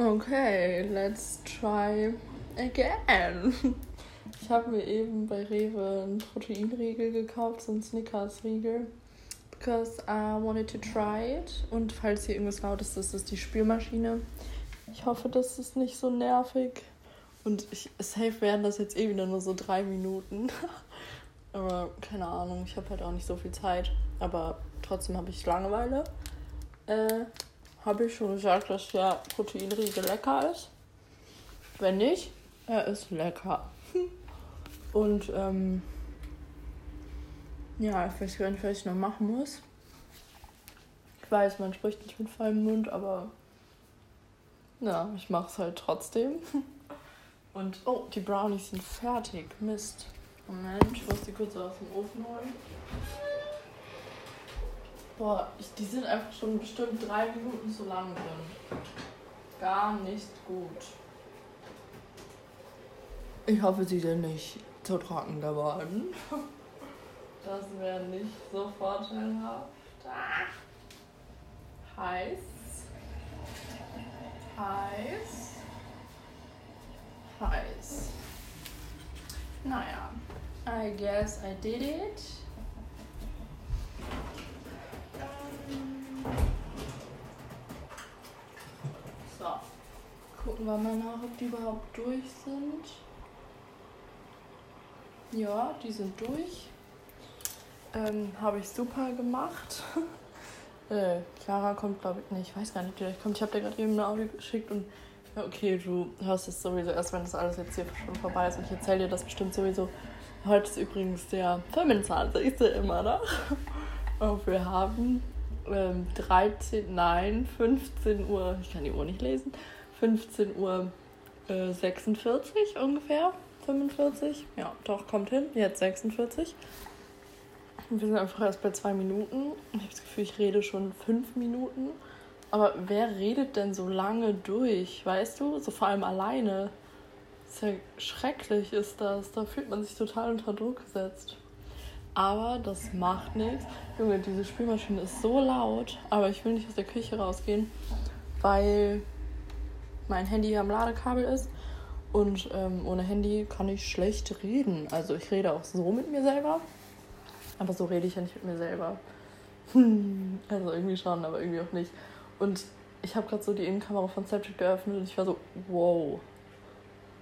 Okay, let's try again. Ich habe mir eben bei Rewe einen Proteinriegel gekauft, so einen Snickers-Riegel. Because I wanted to try it. Und falls hier irgendwas laut ist, das ist die Spülmaschine. Ich hoffe, das ist nicht so nervig. Und ich, safe werden das jetzt eh wieder nur so drei Minuten. Aber keine Ahnung, ich habe halt auch nicht so viel Zeit. Aber trotzdem habe ich Langeweile. Äh, habe ich schon gesagt, dass der Proteinriegel lecker ist? Wenn nicht, er ist lecker. Und ähm, ja, ich weiß gar nicht, was ich noch machen muss. Ich weiß, man spricht nicht mit vollem Mund, aber ja, ich mache es halt trotzdem. Und oh, die Brownies sind fertig. Mist. Moment, ich muss die kurz aus dem Ofen holen. Boah, ich, die sind einfach schon bestimmt drei Minuten zu lang drin. Gar nicht gut. Ich hoffe, sie sind nicht zu trocken geworden. Das wäre nicht so vorteilhaft. Ah. Heiß. Heiß. Heiß. Naja, I guess I did it. Gucken wir mal nach, ob die überhaupt durch sind. Ja, die sind durch. Ähm, Habe ich super gemacht. äh, Clara kommt, glaube ich, nicht. Ich weiß gar nicht, ob die gleich kommt. Ich habe dir gerade eben eine Audio geschickt und ja, okay, du hörst es sowieso erst, wenn das alles jetzt hier schon vorbei ist. Und ich erzähle dir das bestimmt sowieso. Heute ist übrigens der 25. immer noch. Und wir haben ähm, 13, nein, 15 Uhr, ich kann die Uhr nicht lesen, 15 Uhr äh, 46 ungefähr. 45. Ja, doch, kommt hin. Jetzt 46. Und wir sind einfach erst bei zwei Minuten. Ich habe das Gefühl, ich rede schon fünf Minuten. Aber wer redet denn so lange durch? Weißt du? So vor allem alleine. Ist ja schrecklich, ist das. Da fühlt man sich total unter Druck gesetzt. Aber das macht nichts. Junge, diese Spülmaschine ist so laut. Aber ich will nicht aus der Küche rausgehen, weil mein Handy am Ladekabel ist. Und ähm, ohne Handy kann ich schlecht reden. Also ich rede auch so mit mir selber. Aber so rede ich ja nicht mit mir selber. also irgendwie schon, aber irgendwie auch nicht. Und ich habe gerade so die Innenkamera von Snapchat geöffnet und ich war so, wow.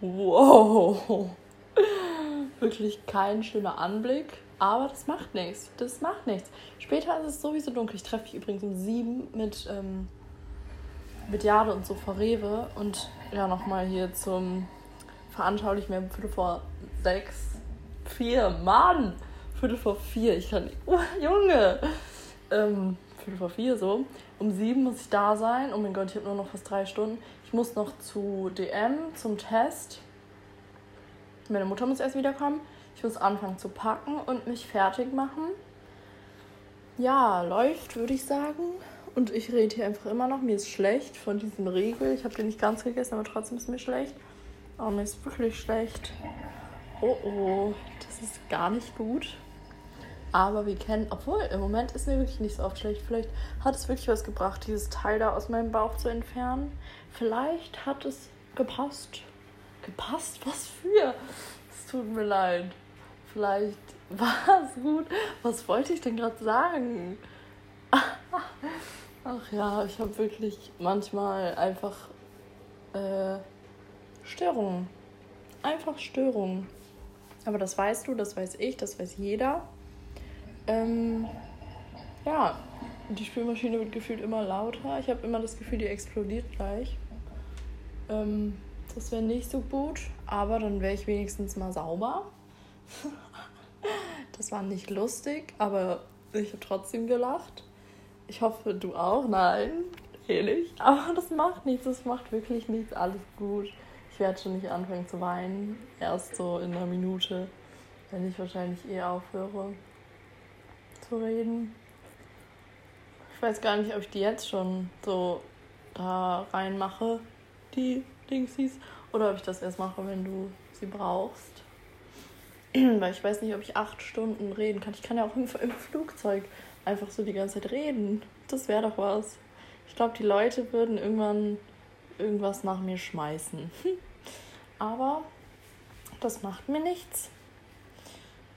Wow. Wirklich kein schöner Anblick. Aber das macht nichts. Das macht nichts. Später ist es sowieso dunkel. Ich treffe mich übrigens um sieben mit, ähm, mit Jade und so vor Rewe. Und ja, nochmal hier zum veranschaulich mir um Viertel vor sechs, vier, Mann, Viertel vor vier, ich kann, oh, Junge, ähm, Viertel vor vier so. Um sieben muss ich da sein. Oh mein Gott, ich habe nur noch fast drei Stunden. Ich muss noch zu DM zum Test. Meine Mutter muss erst wiederkommen. Ich muss anfangen zu packen und mich fertig machen. Ja, läuft, würde ich sagen. Und ich rede hier einfach immer noch. Mir ist schlecht von diesem Riegel. Ich habe den nicht ganz gegessen, aber trotzdem ist mir schlecht. Oh, mir ist wirklich schlecht. Oh oh, das ist gar nicht gut. Aber wir kennen, obwohl im Moment ist mir wirklich nicht so oft schlecht. Vielleicht hat es wirklich was gebracht, dieses Teil da aus meinem Bauch zu entfernen. Vielleicht hat es gepasst. Gepasst? Was für? Es tut mir leid. Vielleicht war es gut. Was wollte ich denn gerade sagen? Ach ja, ich habe wirklich manchmal einfach äh, Störungen. Einfach Störungen. Aber das weißt du, das weiß ich, das weiß jeder. Ähm, ja, die Spülmaschine wird gefühlt immer lauter. Ich habe immer das Gefühl, die explodiert gleich. Ähm, das wäre nicht so gut, aber dann wäre ich wenigstens mal sauber. das war nicht lustig, aber ich habe trotzdem gelacht. Ich hoffe, du auch. Nein, ehrlich. Aber das macht nichts, das macht wirklich nichts. Alles gut. Ich werde schon nicht anfangen zu weinen. Erst so in einer Minute, wenn ich wahrscheinlich eh aufhöre zu reden. Ich weiß gar nicht, ob ich die jetzt schon so da reinmache, die Dingsies, oder ob ich das erst mache, wenn du sie brauchst. Weil ich weiß nicht, ob ich acht Stunden reden kann. Ich kann ja auch im, Flugzeug einfach so die ganze Zeit reden. Das wäre doch was. Ich glaube, die Leute würden irgendwann irgendwas nach mir schmeißen. Aber das macht mir nichts.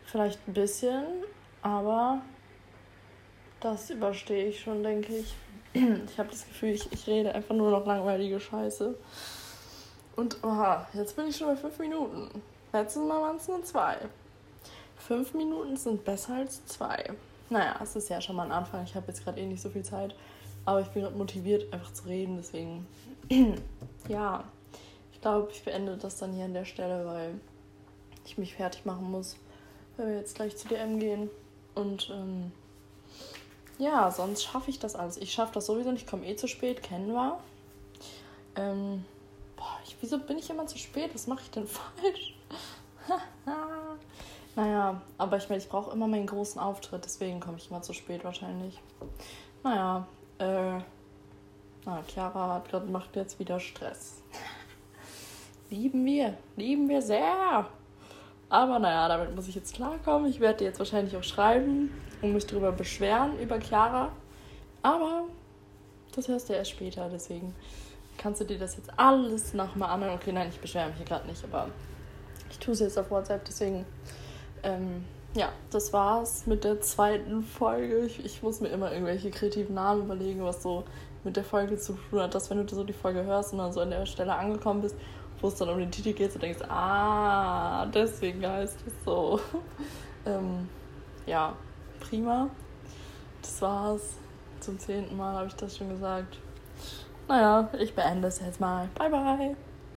Vielleicht ein bisschen, aber das überstehe ich schon, denke ich. Ich habe das Gefühl, ich, ich rede einfach nur noch langweilige Scheiße. Und oha, jetzt bin ich schon bei fünf Minuten. Letztes Mal waren es nur zwei. Fünf Minuten sind besser als zwei. Naja, es ist ja schon mal ein Anfang. Ich habe jetzt gerade eh nicht so viel Zeit. Aber ich bin gerade motiviert, einfach zu reden. Deswegen, ja, ich glaube, ich beende das dann hier an der Stelle, weil ich mich fertig machen muss, weil wir jetzt gleich zu DM gehen. Und ähm, ja, sonst schaffe ich das alles. Ich schaffe das sowieso nicht. Ich komme eh zu spät, kennen wir. Ähm, ich, wieso bin ich immer zu spät? Was mache ich denn falsch? naja, aber ich meine, ich brauche immer meinen großen Auftritt, deswegen komme ich immer zu spät wahrscheinlich. Naja, äh, na, Chiara hat grad, macht jetzt wieder Stress. lieben wir, lieben wir sehr. Aber naja, damit muss ich jetzt klarkommen. Ich werde dir jetzt wahrscheinlich auch schreiben und mich darüber beschweren, über Chiara. Aber das hörst du erst später, deswegen kannst du dir das jetzt alles nochmal anhören. Okay, nein, ich beschwere mich hier gerade nicht, aber ich tue es jetzt auf WhatsApp, deswegen. Ähm, ja, das war's mit der zweiten Folge. Ich, ich muss mir immer irgendwelche kreativen Namen überlegen, was so mit der Folge zu tun hat, dass wenn du so die Folge hörst und dann so an der Stelle angekommen bist, wo es dann um den Titel geht, du denkst, ah, deswegen heißt es so. ähm, ja, prima. Das war's. Zum zehnten Mal habe ich das schon gesagt. Naja, ich beende es jetzt mal. Bye, bye.